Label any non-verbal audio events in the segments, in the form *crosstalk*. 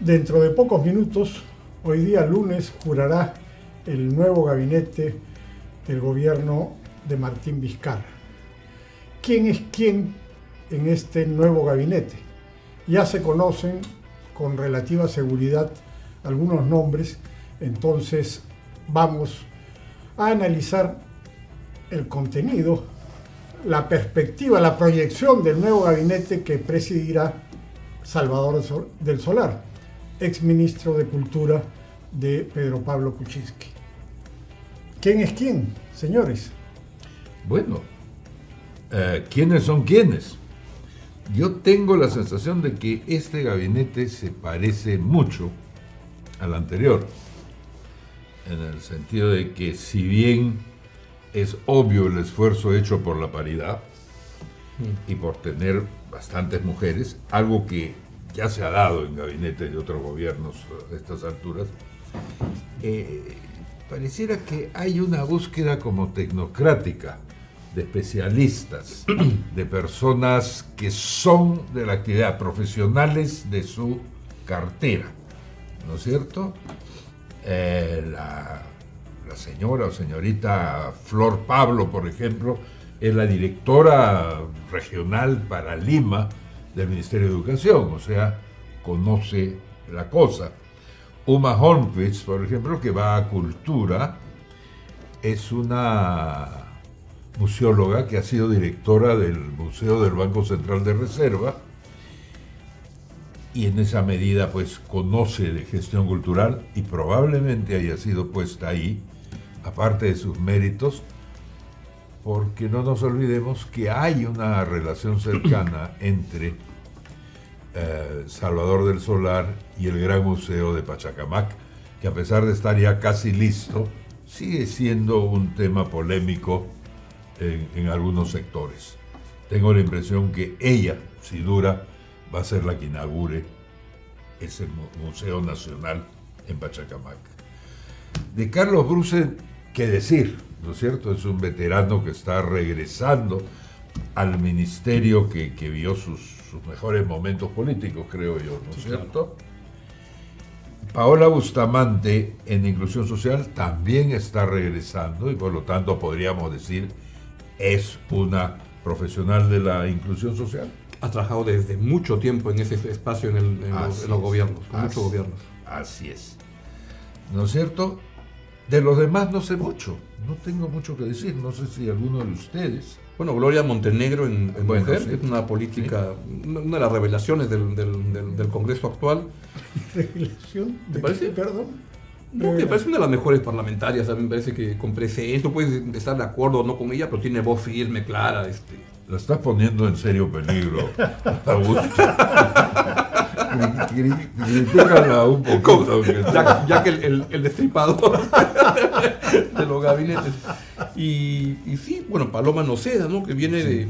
Dentro de pocos minutos, hoy día lunes, jurará el nuevo gabinete del gobierno de Martín Vizcarra. ¿Quién es quién en este nuevo gabinete? Ya se conocen con relativa seguridad algunos nombres, entonces vamos a analizar el contenido, la perspectiva, la proyección del nuevo gabinete que presidirá Salvador del Solar, ex ministro de Cultura de Pedro Pablo Kuczynski. ¿Quién es quién, señores? Bueno, eh, ¿quiénes son quiénes? Yo tengo la sensación de que este gabinete se parece mucho al anterior, en el sentido de que si bien es obvio el esfuerzo hecho por la paridad y por tener bastantes mujeres, algo que ya se ha dado en gabinetes de otros gobiernos a estas alturas, eh, pareciera que hay una búsqueda como tecnocrática de especialistas, de personas que son de la actividad, profesionales de su cartera, ¿no es cierto? Eh, la, la, señora o señorita Flor Pablo, por ejemplo, es la directora regional para Lima del Ministerio de Educación, o sea, conoce la cosa. Uma Holmquist, por ejemplo, que va a Cultura, es una museóloga que ha sido directora del Museo del Banco Central de Reserva y en esa medida pues conoce de gestión cultural y probablemente haya sido puesta ahí, aparte de sus méritos, porque no nos olvidemos que hay una relación cercana *clears throat* entre eh, Salvador del Solar y el Gran Museo de Pachacamac, que a pesar de estar ya casi listo, sigue siendo un tema polémico en, algunos sectores. Tengo la impresión que ella, si dura, va a ser la que inaugure ese Museo Nacional en Pachacamac. De Carlos Bruce, ¿qué decir? ¿No es cierto? Es un veterano que está regresando al ministerio que, vio sus, mejores momentos políticos, creo yo, ¿no es cierto? Paola Bustamante en Inclusión Social también está regresando y por lo tanto podríamos decir es una profesional de la inclusión social. Ha trabajado desde mucho tiempo en ese espacio en, los, gobiernos, con muchos gobiernos. Así es. ¿No es cierto? De los demás no sé mucho, no tengo mucho que decir, no sé si alguno de ustedes. Bueno, Gloria Montenegro en, Mujer, es una política, una de las revelaciones del, del Congreso actual. *laughs* ¿Revelación? ¿Te parece? Perdón. No, me parece una de las mejores parlamentarias, a mí me parece que con presencia, puedes estar de acuerdo o no con ella, pero tiene voz firme, clara. Este. La estás poniendo en serio peligro, *laughs* Augusto. *laughs* un poco. Ya, que el, el, destripador de los gabinetes. Y, y, sí, bueno, Paloma Noceda, ¿no? que viene de,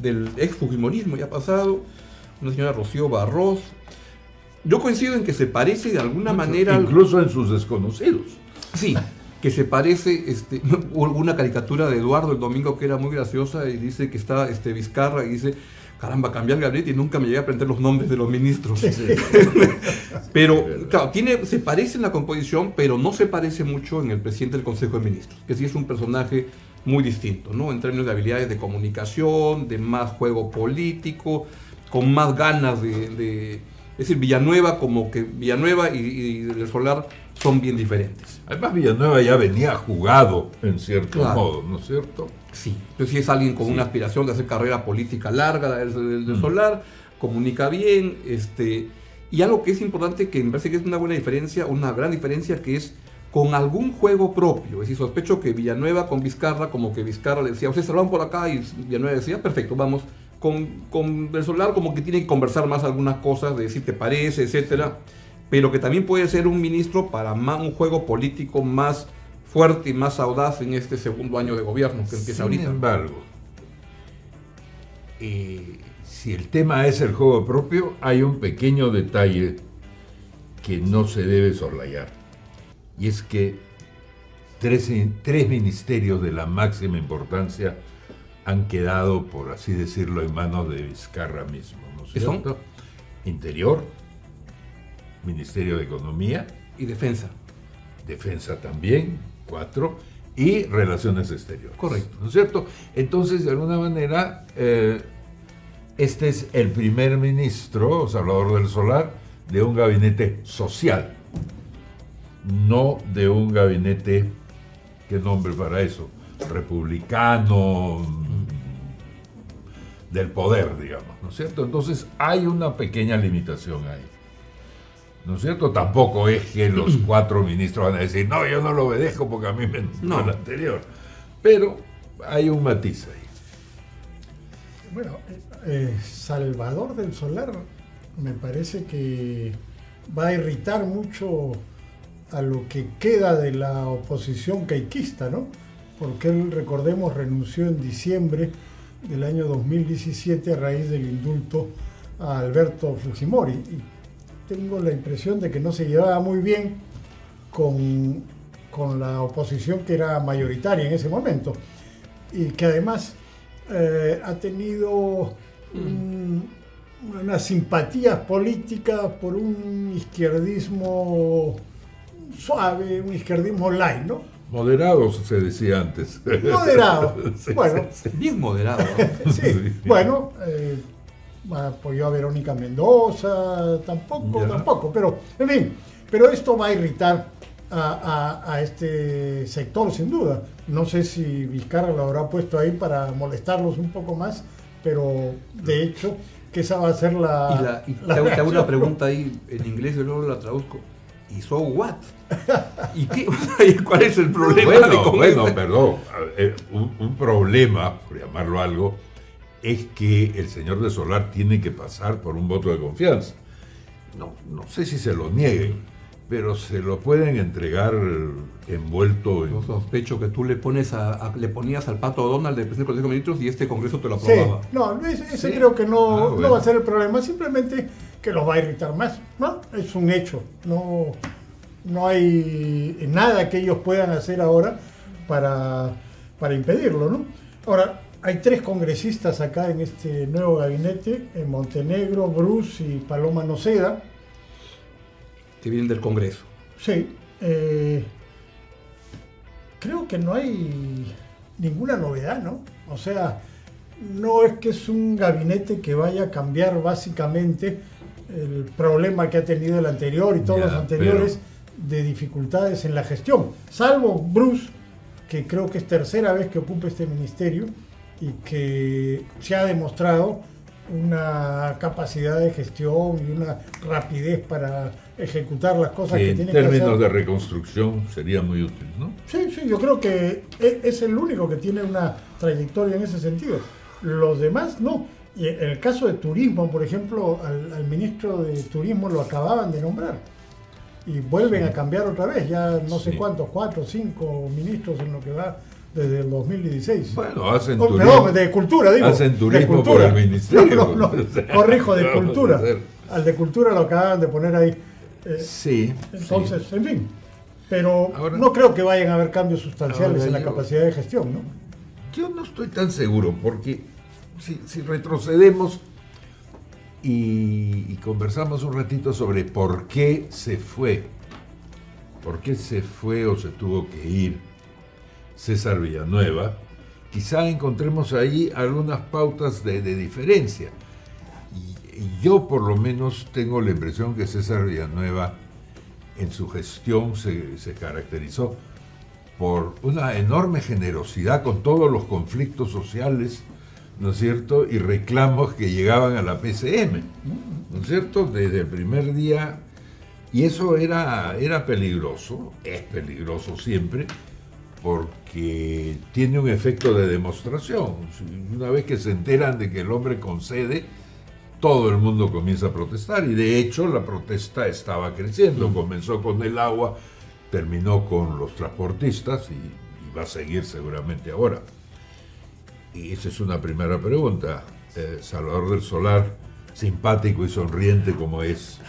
del ex fujimorismo ya pasado, una señora Rocío Barros, yo coincido en que se parece de alguna manera. Incluso en sus desconocidos. Sí, que se parece. Este, *laughs* una caricatura de Eduardo el domingo que era muy graciosa y dice que está este, Vizcarra y dice. Caramba, cambiar el gabinete y nunca me llegué a aprender los nombres de los ministros. *laughs* pero, claro, tiene, se parece en la composición, pero no se parece mucho en el presidente del Consejo de Ministros, que sí es un personaje muy distinto, ¿no? En términos de habilidades de comunicación, de más juego político, con más ganas de es decir, Villanueva como que Villanueva y, el Solar son bien diferentes. Además Villanueva ya venía jugado en cierto modo, ¿no es cierto? Sí, entonces si es alguien con una aspiración de hacer carrera política larga, la del, mm. Solar, comunica bien, este, y algo que es importante, que me parece que es una buena diferencia, una gran diferencia, que es con algún juego propio. Es decir, sospecho que Villanueva con Vizcarra, como que Vizcarra le decía, ustedes se van por acá, y Villanueva decía, perfecto, vamos, con, con el solar como que tiene que conversar más algunas cosas, de decir te parece, etcétera, pero que también puede ser un ministro para un juego político más fuerte y más audaz en este segundo año de gobierno que empieza ahorita. Sin embargo, eh, si el tema es el juego propio, hay un pequeño detalle que no se debe soslayar. Y es que tres, tres ministerios de la máxima importancia han quedado, por así decirlo, en manos de Vizcarra mismo, ¿no es cierto? Interior, Ministerio de Economía. Y Defensa. Defensa también, Y Relaciones Exteriores. Correcto. ¿No es cierto? Entonces, de alguna manera, eh, este es el primer ministro, Salvador del Solar, de un gabinete social, no de un gabinete, ¿qué nombre para eso? Republicano, del poder, digamos, ¿no es cierto? Entonces hay una pequeña limitación ahí. ¿No es cierto? Tampoco es que los *clears throat* cuatro ministros van a decir, no, yo no lo obedezco porque a mí me no. el anterior. Pero hay un matiz ahí. Bueno, eh, Salvador del Solar me parece que va a irritar mucho a lo que queda de la oposición caiquista, ¿no? Porque él, recordemos, renunció en diciembre del año 2017 a raíz del indulto a Alberto Fujimori. Y tengo la impresión de que no se llevaba muy bien con, con la oposición que era mayoritaria en ese momento. Y que además eh, ha tenido unas simpatías políticas por un izquierdismo suave, un izquierdismo light, ¿no? Moderado se decía antes. Moderado. *laughs* bueno. Bien moderado. *laughs* sí. Bueno, eh, apoyó a Verónica Mendoza, tampoco, tampoco, pero en fin, pero esto va a irritar a, a, este sector sin duda. No sé si Vizcarra lo habrá puesto ahí para molestarlos un poco más, pero de hecho que esa va a ser la... Y, la, te, hago una pregunta ahí en inglés, yo luego la traduzco. ¿Y so what? ¿Y qué? *laughs* ¿Cuál es el problema? Bueno, bueno perdón. Un, un, problema, por llamarlo algo, es que el señor de Solar tiene que pasar por un voto de confianza. No, no sé si se lo nieguen pero se lo pueden entregar envuelto en... Yo sospecho que tú le pones a, le ponías al pato Donald de presidente del Consejo de Ministros y este Congreso te lo aprobaba. Sí, no, ese, creo que no, ah, no va a ser el problema, simplemente que los va a irritar más, ¿no? Es un hecho, no, no hay nada que ellos puedan hacer ahora para, para impedirlo, ¿no? Ahora, hay tres congresistas acá en este nuevo gabinete, en Montenegro, Bruce y Paloma Noceda, que vienen del Congreso. Sí. Eh, creo que no hay ninguna novedad, ¿no? O sea, no es que es un gabinete que vaya a cambiar básicamente el problema que ha tenido el anterior y todos los anteriores de dificultades en la gestión, salvo Bruce, que creo que es tercera vez que ocupa este ministerio y que se ha demostrado una capacidad de gestión y una rapidez para ejecutar las cosas que, tiene que hacer. En términos de reconstrucción sería muy útil, ¿no? Sí, sí, yo creo que e, es el único que tiene una trayectoria en ese sentido. Los demás no. Y en el caso de turismo, por ejemplo, al, ministro de turismo lo acababan de nombrar. Y vuelven a cambiar otra vez, ya no sé cuántos, cuatro, cinco ministros en lo que va desde el 2016. Bueno, hacen oh, turismo. Perdón, de cultura, digo. Hacen turismo por el ministerio. No, *laughs* corrijo, de cultura. Al de cultura lo acaban de poner ahí. Eh, sí. Entonces, en fin. Pero no creo que vayan a haber cambios sustanciales en la capacidad de gestión, ¿no? Yo no estoy tan seguro, porque si, retrocedemos y, y, conversamos un ratito sobre por qué se fue, por qué se fue o se tuvo que ir César Villanueva, quizá encontremos ahí algunas pautas de, diferencia. yo por lo menos tengo la impresión que César Villanueva en su gestión se, se caracterizó por una enorme generosidad con todos los conflictos sociales, ¿no es cierto? Y reclamos que llegaban a la PCM, ¿no es cierto? Desde el primer día. Y eso era, era peligroso, es peligroso siempre, porque tiene un efecto de demostración. Una vez que se enteran de que el hombre concede, todo el mundo comienza a protestar y de hecho la protesta estaba creciendo. Comenzó con el agua, terminó con los transportistas y, va a seguir seguramente ahora. Y esa es una primera pregunta. Eh, Salvador del Solar, simpático y sonriente como es,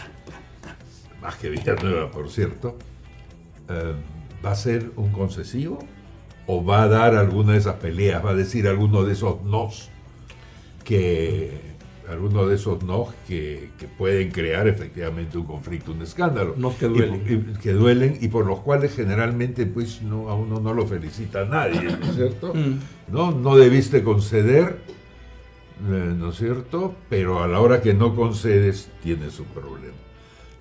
más que Villanueva, por cierto, eh, ¿Va a ser un concesivo? ¿O va a dar alguna de esas peleas? ¿Va a decir alguno de esos nos que algunos de esos no que, que, pueden crear efectivamente un conflicto, un escándalo. No que duelen. Y, que duelen y por los cuales generalmente pues no, a uno no lo felicita nadie, ¿no es cierto? Mm. No, no debiste conceder, eh, ¿no es cierto? Pero a la hora que no concedes tienes un problema.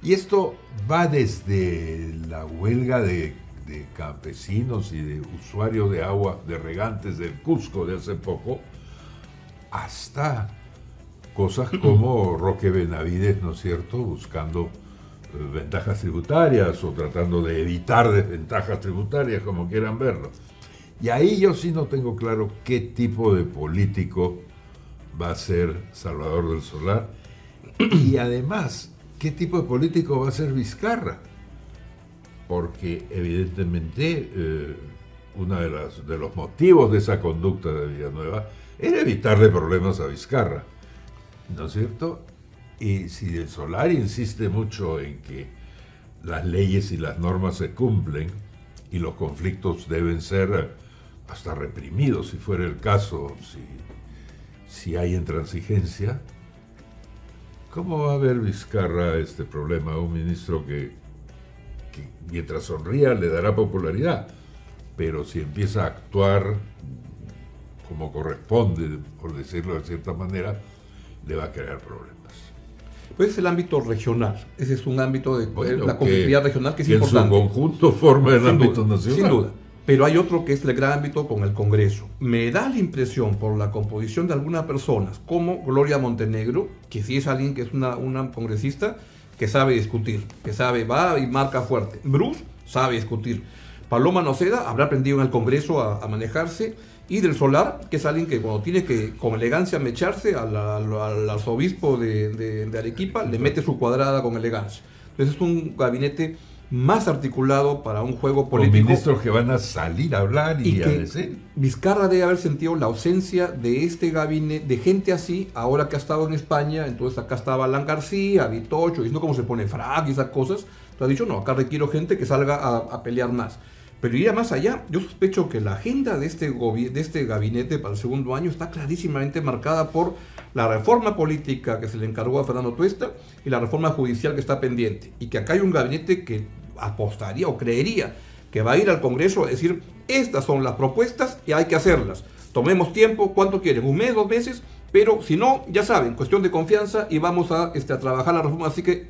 Y esto va desde la huelga de, de campesinos y de usuarios de agua, de regantes del Cusco de hace poco, hasta cosas *clears throat* como Roque Benavides, ¿no es cierto?, buscando eh, ventajas tributarias o tratando de evitar desventajas tributarias, como quieran verlo. Y ahí yo sí no tengo claro qué tipo de político va a ser Salvador del Solar y además qué tipo de político va a ser Vizcarra. Porque evidentemente eh, uno de, de los motivos de esa conducta de Villanueva era evitarle problemas a Vizcarra. ¿no es cierto? Y si el solar insiste mucho en que las leyes y las normas se cumplen y los conflictos deben ser hasta reprimidos, si fuera el caso, si, si hay intransigencia, ¿cómo va a ver Vizcarra este problema? Un ministro que, que mientras sonría le dará popularidad, pero si empieza a actuar como corresponde, por decirlo de cierta manera, le va a crear problemas. Pues es el ámbito regional, ese es un ámbito de la conflictividad regional que es importante. En su conjunto forma el ámbito nacional. Sin duda. Pero hay otro que es el gran ámbito con el Congreso. Me da la impresión por la composición de algunas personas, como Gloria Montenegro, que sí es alguien que es una, una congresista que sabe discutir, que sabe, va y marca fuerte. Bruce sabe discutir. Paloma Noceda habrá aprendido en el Congreso a, manejarse y del Solar, que es alguien que cuando tiene que con elegancia mecharse al, arzobispo de, Arequipa, le mete su cuadrada con elegancia. Entonces es un gabinete más articulado para un juego político. Con ministros que van a salir a hablar y, a decir. Vizcarra debe haber sentido la ausencia de este gabinete, de gente así, ahora que ha estado en España, entonces acá estaba Alan García, Vitocho, y no cómo se pone frac y esas cosas. Entonces ha dicho, no, acá requiero gente que salga a, a pelear más. Pero iría más allá. Yo sospecho que la agenda de este, de este gabinete para el segundo año está clarísimamente marcada por la reforma política que se le encargó a Fernando Tuesta y la reforma judicial que está pendiente. Y que acá hay un gabinete que apostaría o creería que va a ir al Congreso a decir, estas son las propuestas y hay que hacerlas. Tomemos tiempo, ¿cuánto quieren? ¿Un mes, dos meses? Pero si no, ya saben, cuestión de confianza y vamos a, este, a trabajar la reforma. Así que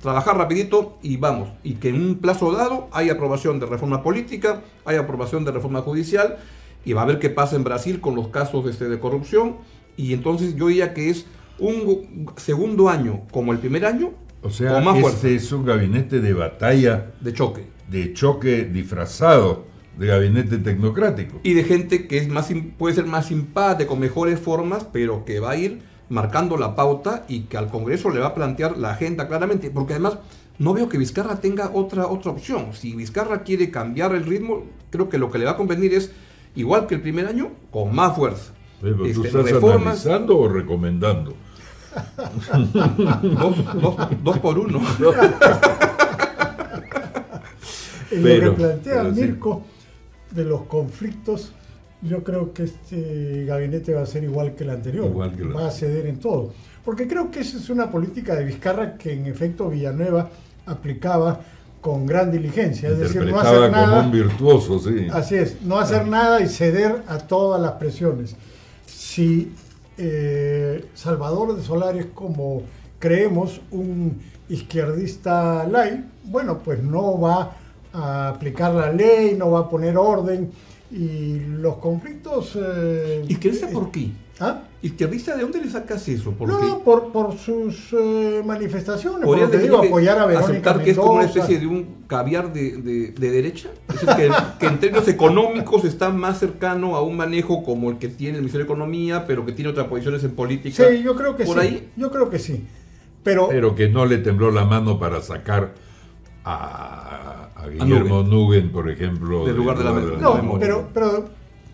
trabajar rapidito y vamos, y que en un plazo dado hay aprobación de reforma política, hay aprobación de reforma judicial, y va a ver qué pasa en Brasil con los casos este, de corrupción, y entonces yo diría que es un segundo año como el primer año, o sea, más este es un gabinete de batalla. De choque. De choque disfrazado de gabinete tecnocrático. Y de gente que es más, puede ser más simpática, con mejores formas, pero que va a ir marcando la pauta y que al Congreso le va a plantear la agenda claramente, porque además no veo que Vizcarra tenga otra, otra opción. Si Vizcarra quiere cambiar el ritmo, creo que lo que le va a convenir es, igual que el primer año, con más fuerza. ¿Tú este, estás analizando o recomendando? Dos, por uno. *laughs* *laughs* en lo que plantea Mirko de los conflictos yo creo que este gabinete va a ser igual que el anterior. va a ceder en todo. Porque creo que esa es una política de Vizcarra que en efecto Villanueva aplicaba con gran diligencia. Es decir, no hacer nada. Como un virtuoso, sí. Así es, no hacer nada y ceder a todas las presiones. Si eh, Salvador de Solares, como creemos, un izquierdista light, bueno, pues no va a aplicar la ley, no va a poner orden y los conflictos... Eh, ¿Izquierdista por qué? ¿Ah? ¿Izquierdista de dónde le sacas eso? ¿Por no, por, por, sus eh, manifestaciones. Por te digo, apoyar a Verónica aceptar que es como una especie de un caviar de, de, derecha. Es decir, que, que, en términos económicos está más cercano a un manejo como el que tiene el Ministerio de Economía, pero que tiene otras posiciones en política. Sí, yo creo que ¿Por sí. Ahí? Yo creo que sí. Pero, pero que no le tembló la mano para sacar a Guillermo Nugent, por ejemplo. Del lugar de la, No, pero, pero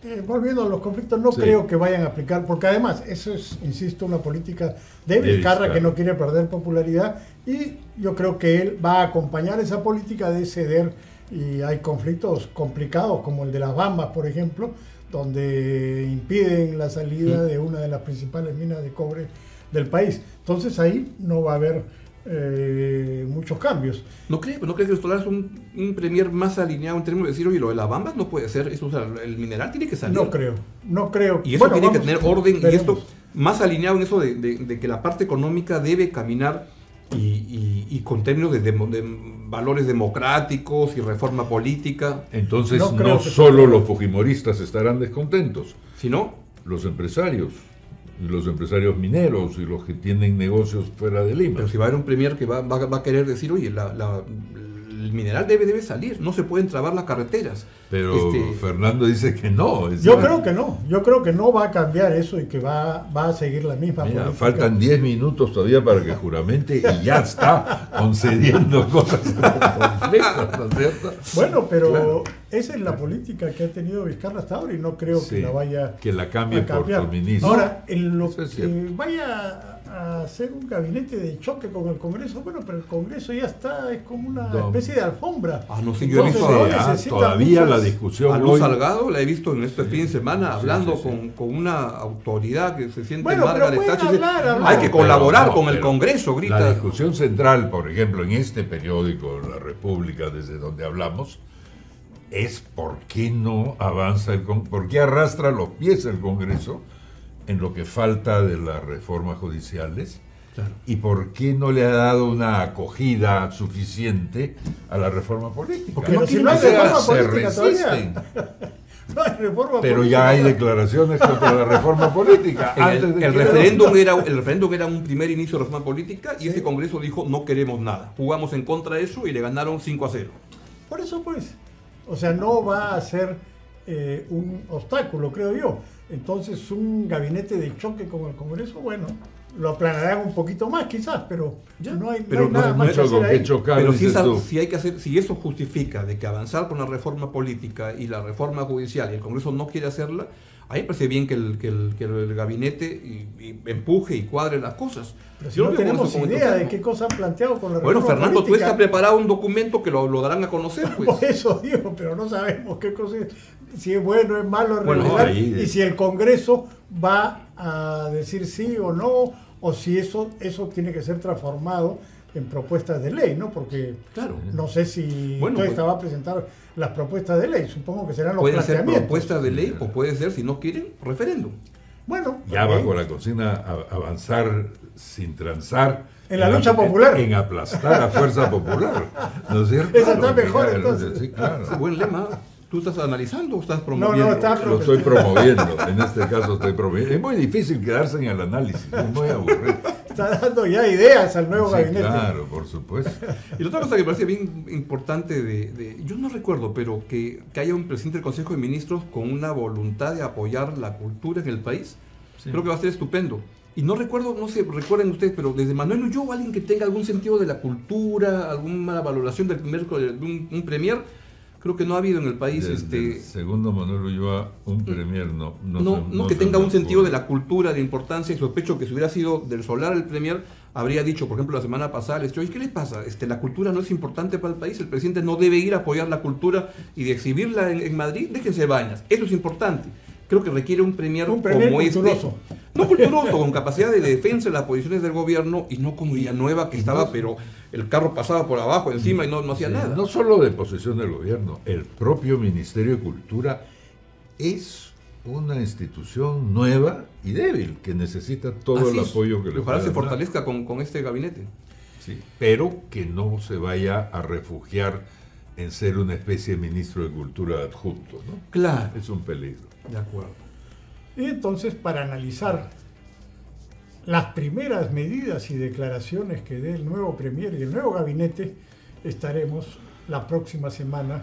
eh, volviendo a los conflictos, no creo que vayan a aplicar, porque además eso es, insisto, una política de Vizcarra que no quiere perder popularidad y yo creo que él va a acompañar esa política de ceder y hay conflictos complicados como el de las Bambas, por ejemplo, donde impiden la salida de una de las principales minas de cobre del país. Entonces ahí no va a haber eh, muchos cambios. ¿No crees ¿no cree que Solar es un, un, premier más alineado en términos de decir, oye, lo de la bamba no puede ser, eso, o sea, el mineral tiene que salir? No creo, no creo. Y eso tiene que tener orden y esto más alineado en eso de, de, que la parte económica debe caminar y, y, y con términos de, de, valores democráticos y reforma política. Entonces no, no solo los fujimoristas estarán descontentos, sino los empresarios los empresarios mineros y los que tienen negocios fuera de Lima. Pero si va a haber un premier que va, va, va a querer decir, oye, la, la, el mineral debe, debe salir, no se pueden trabar las carreteras. Pero este... Fernando dice que no. Yo creo que no, yo creo que no va a cambiar eso y que va, va a seguir la misma Mira, faltan 10 minutos todavía para que juramente y ya está concediendo *laughs* cosas ¿no es cierto? Bueno, pero claro. esa es la política que ha tenido Vizcarra hasta ahora y no creo sí, que la vaya que la cambie a por su ministro. Ahora, en lo es que vaya a hacer un gabinete de choque con el Congreso, bueno, pero el Congreso ya está, es como una no. especie de alfombra. Ah, no sé, yo he visto todavía muchas... la discusión. A Luz hoy... Salgado la he visto en este fin de semana hablando sí, sí, Con, con, una autoridad que se siente bueno, Margaret Thatcher. Hablar, hablar. Hay que colaborar no, con el Congreso, grita. La discusión central, por ejemplo, en este periódico, La República, desde donde hablamos, es por qué no avanza el por qué arrastra los pies el Congreso en lo que falta de las reformas judiciales claro. y por qué no le ha dado una acogida suficiente a la reforma política. Porque no si no hay reforma se política resisten. *laughs* No hay reforma Pero política. ya hay declaraciones contra la reforma política. El, Antes de el, que referéndum era, el referéndum era un primer inicio de reforma política y sí. ese Congreso dijo no queremos nada. Jugamos en contra de eso y le ganaron 5 a 0. Por eso pues, o sea, no va a ser eh, un obstáculo, creo yo. Entonces, un gabinete de choque con el Congreso, bueno, lo aplanarán un poquito más, quizás, pero ya. no hay, pero no hay nada más que hacer ahí. chocar, pero si, esa, si, hay que hacer, si eso justifica de que avanzar con la reforma política y la reforma judicial y el Congreso no quiere hacerla, a mí me parece bien que el, que el, que el gabinete y, y empuje y cuadre las cosas. Pero si no tenemos idea de qué cosa han planteado con la Bueno, Fernando, política. tú estás preparado un documento que lo, lo darán a conocer, pues. Por eso digo, pero no sabemos qué cosa es, si es bueno, es malo, Bueno, regular, ahí y si el Congreso va a decir sí o no, o si eso, eso tiene que ser transformado en propuestas de ley, ¿no? Porque Claro. no sé si Bueno, Toesta pues- va a presentar las propuestas de ley, supongo que serán los Pueden ser planteamientos. propuestas de ley o puede ser, si no quieren, referéndum. Bueno, Ya bajo la consigna a- avanzar sin transar. En la lucha popular. En, aplastar a fuerza popular. ¿No es cierto? Esa está mejor, entonces. Sí, claro. Buen lema. ¿Tú estás analizando o estás no, promoviendo? está Lo estoy promoviendo, en este caso estoy promoviendo. Es muy difícil quedarse en el análisis, es muy aburrido. Está dando ya ideas al nuevo Sí, gabinete. claro, por supuesto. Y la otra cosa que me parece bien importante de, de- yo no recuerdo, pero que, que haya un presidente del Consejo de Ministros con una voluntad de apoyar la cultura en el país, Sí. creo que va a ser estupendo. Y no recuerdo, no sé, recuerden ustedes, pero desde Manuel Ulloa, alguien que tenga algún sentido de la cultura, alguna valoración del primer, de un, un premier, creo que no ha habido en el país este, segundo Manuel Ulloa, un premier no. No, no, no que tenga un sentido de la cultura, de importancia y sospecho que si hubiera sido del solar el premier habría dicho, por ejemplo, la semana pasada, les ¿qué les pasa? Este, la cultura no es importante para el país, el presidente no debe ir a apoyar la cultura y de exhibirla en, en Madrid, déjense vainas, eso es importante. Creo que requiere un premier, Un premier como culturoso. este. No culturoso, con capacidad de defensa de las posiciones del gobierno y no como Villanueva que estaba, pero el carro pasaba por abajo, encima y no, no hacía nada. No solo de posesión del gobierno, el propio Ministerio de Cultura es una institución nueva y débil que necesita todo Así el es. apoyo que le Ojalá se fortalezca con, con este gabinete. Sí, pero que no se vaya a refugiar en ser una especie de ministro de Cultura adjunto, ¿no? Claro. Es un peligro. De acuerdo. Y entonces, para analizar las primeras medidas y declaraciones que dé el nuevo Premier y el nuevo gabinete, estaremos la próxima semana